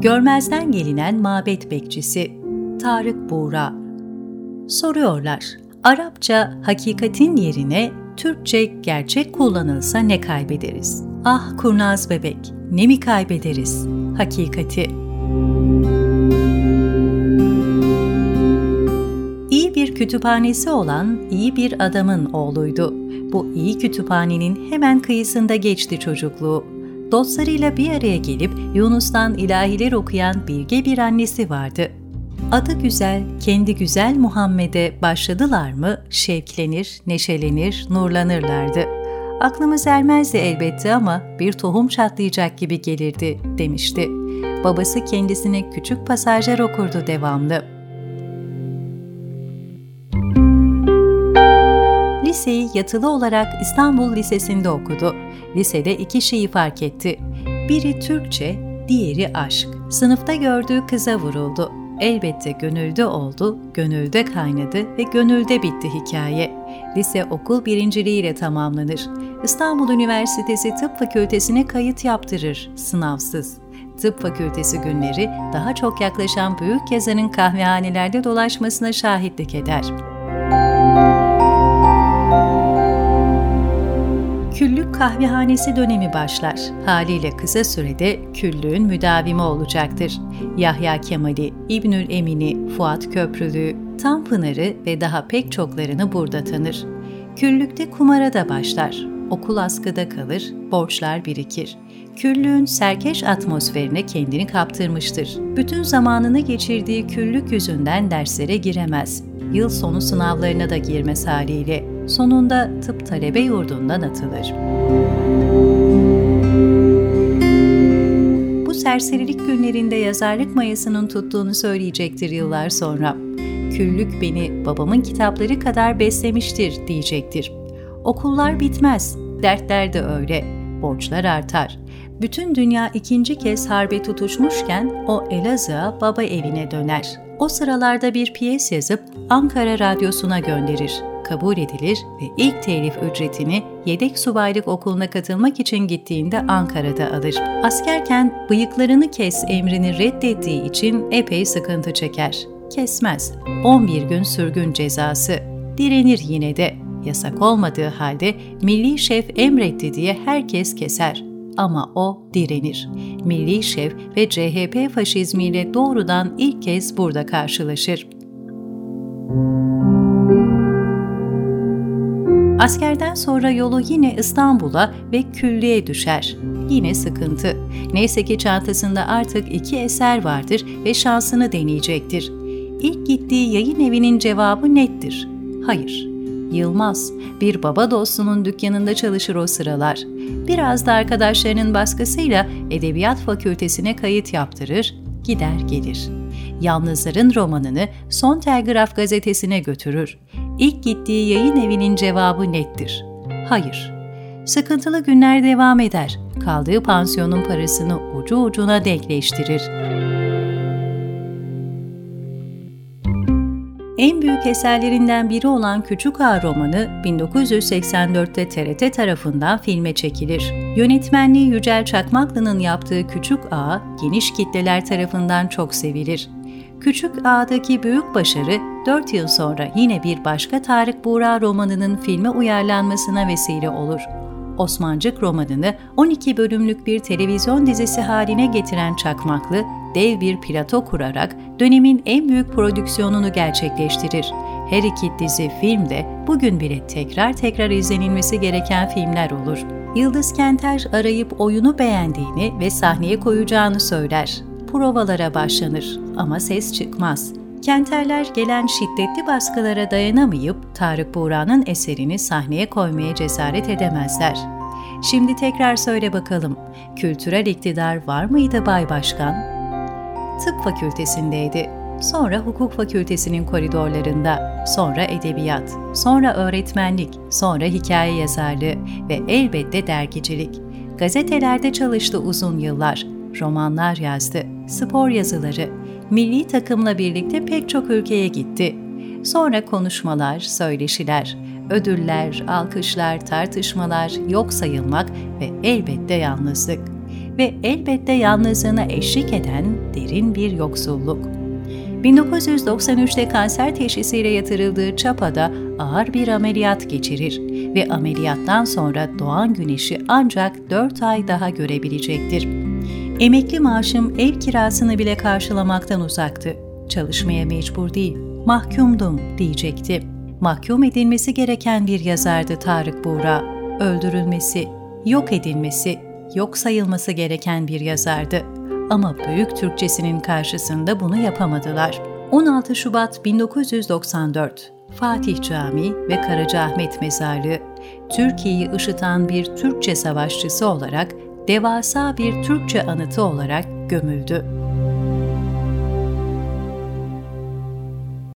Görmezden gelinen mabet bekçisi Tarık Buğra Soruyorlar, Arapça hakikatin yerine Türkçe gerçek kullanılsa ne kaybederiz? Ah kurnaz bebek, ne mi kaybederiz? Hakikati. İyi bir kütüphanesi olan iyi bir adamın oğluydu. Bu iyi kütüphanenin hemen kıyısında geçti çocukluğu. Dostlarıyla bir araya gelip Yunus'tan ilahiler okuyan bilge bir annesi vardı. Adı güzel, kendi güzel Muhammed'e başladılar mı şevklenir, neşelenir, nurlanırlardı. Aklımız ermezdi elbette ama bir tohum çatlayacak gibi gelirdi demişti. Babası kendisine küçük pasajlar okurdu devamlı. Liseyi yatılı olarak İstanbul Lisesi'nde okudu. Lisede iki şeyi fark etti. Biri Türkçe, diğeri aşk. Sınıfta gördüğü kıza vuruldu. Elbette gönülde oldu, gönülde kaynadı ve gönülde bitti hikaye. Lise okul birinciliğiyle tamamlanır. İstanbul Üniversitesi Tıp Fakültesine kayıt yaptırır, sınavsız. Tıp Fakültesi günleri daha çok yaklaşan büyük yazarın kahvehanelerde dolaşmasına şahitlik eder. Kahvehanesi dönemi başlar. Haliyle kısa sürede küllüğün müdavimi olacaktır. Yahya Kemal'i, İbnül Emin'i, Fuat Köprülü, Tanpınar'ı ve daha pek çoklarını burada tanır. Küllükte kumara da başlar. Okul askıda kalır, borçlar birikir. Küllüğün serkeş atmosferine kendini kaptırmıştır. Bütün zamanını geçirdiği küllük yüzünden derslere giremez. Yıl sonu sınavlarına da girmez haliyle sonunda tıp talebe yurdundan atılır. Bu serserilik günlerinde yazarlık mayasının tuttuğunu söyleyecektir yıllar sonra. Küllük beni babamın kitapları kadar beslemiştir diyecektir. Okullar bitmez, dertler de öyle, borçlar artar. Bütün dünya ikinci kez harbe tutuşmuşken o Elazığ'a baba evine döner. O sıralarda bir piyes yazıp Ankara Radyosu'na gönderir kabul edilir ve ilk telif ücretini yedek subaylık okuluna katılmak için gittiğinde Ankara'da alır. Askerken bıyıklarını kes emrini reddettiği için epey sıkıntı çeker. Kesmez. 11 gün sürgün cezası. Direnir yine de. Yasak olmadığı halde milli şef emretti diye herkes keser ama o direnir. Milli şef ve CHP faşizmiyle doğrudan ilk kez burada karşılaşır. Askerden sonra yolu yine İstanbul'a ve külliye düşer. Yine sıkıntı. Neyse ki çantasında artık iki eser vardır ve şansını deneyecektir. İlk gittiği yayın evinin cevabı nettir. Hayır. Yılmaz, bir baba dostunun dükkanında çalışır o sıralar. Biraz da arkadaşlarının baskısıyla Edebiyat Fakültesine kayıt yaptırır, gider gelir. Yalnızların romanını Son Telgraf gazetesine götürür. İlk gittiği yayın evinin cevabı nettir. Hayır. Sıkıntılı günler devam eder. Kaldığı pansiyonun parasını ucu ucuna denkleştirir. En büyük eserlerinden biri olan Küçük Ağa romanı 1984'te TRT tarafından filme çekilir. Yönetmenliği Yücel Çakmaklı'nın yaptığı Küçük Ağa geniş kitleler tarafından çok sevilir. Küçük Ağa'daki büyük başarı 4 yıl sonra yine bir başka Tarık Buğra romanının filme uyarlanmasına vesile olur. Osmancık romanını 12 bölümlük bir televizyon dizisi haline getiren Çakmaklı, dev bir plato kurarak dönemin en büyük prodüksiyonunu gerçekleştirir. Her iki dizi film de bugün bile tekrar tekrar izlenilmesi gereken filmler olur. Yıldız Kenter arayıp oyunu beğendiğini ve sahneye koyacağını söyler provalara başlanır ama ses çıkmaz. Kenterler gelen şiddetli baskılara dayanamayıp Tarık Buğra'nın eserini sahneye koymaya cesaret edemezler. Şimdi tekrar söyle bakalım, kültürel iktidar var mıydı Bay Başkan? Tıp fakültesindeydi. Sonra hukuk fakültesinin koridorlarında, sonra edebiyat, sonra öğretmenlik, sonra hikaye yazarlığı ve elbette dergicilik. Gazetelerde çalıştı uzun yıllar romanlar yazdı, spor yazıları, milli takımla birlikte pek çok ülkeye gitti. Sonra konuşmalar, söyleşiler, Ödüller, alkışlar, tartışmalar, yok sayılmak ve elbette yalnızlık. Ve elbette yalnızlığına eşlik eden derin bir yoksulluk. 1993'te kanser teşhisiyle yatırıldığı Çapa'da ağır bir ameliyat geçirir ve ameliyattan sonra doğan güneşi ancak 4 ay daha görebilecektir. Emekli maaşım ev kirasını bile karşılamaktan uzaktı. Çalışmaya mecbur değil, mahkumdum diyecekti. Mahkum edilmesi gereken bir yazardı Tarık Buğra. Öldürülmesi, yok edilmesi, yok sayılması gereken bir yazardı. Ama Büyük Türkçesinin karşısında bunu yapamadılar. 16 Şubat 1994 Fatih Camii ve Karacaahmet Mezarlığı, Türkiye'yi ışıtan bir Türkçe savaşçısı olarak devasa bir Türkçe anıtı olarak gömüldü.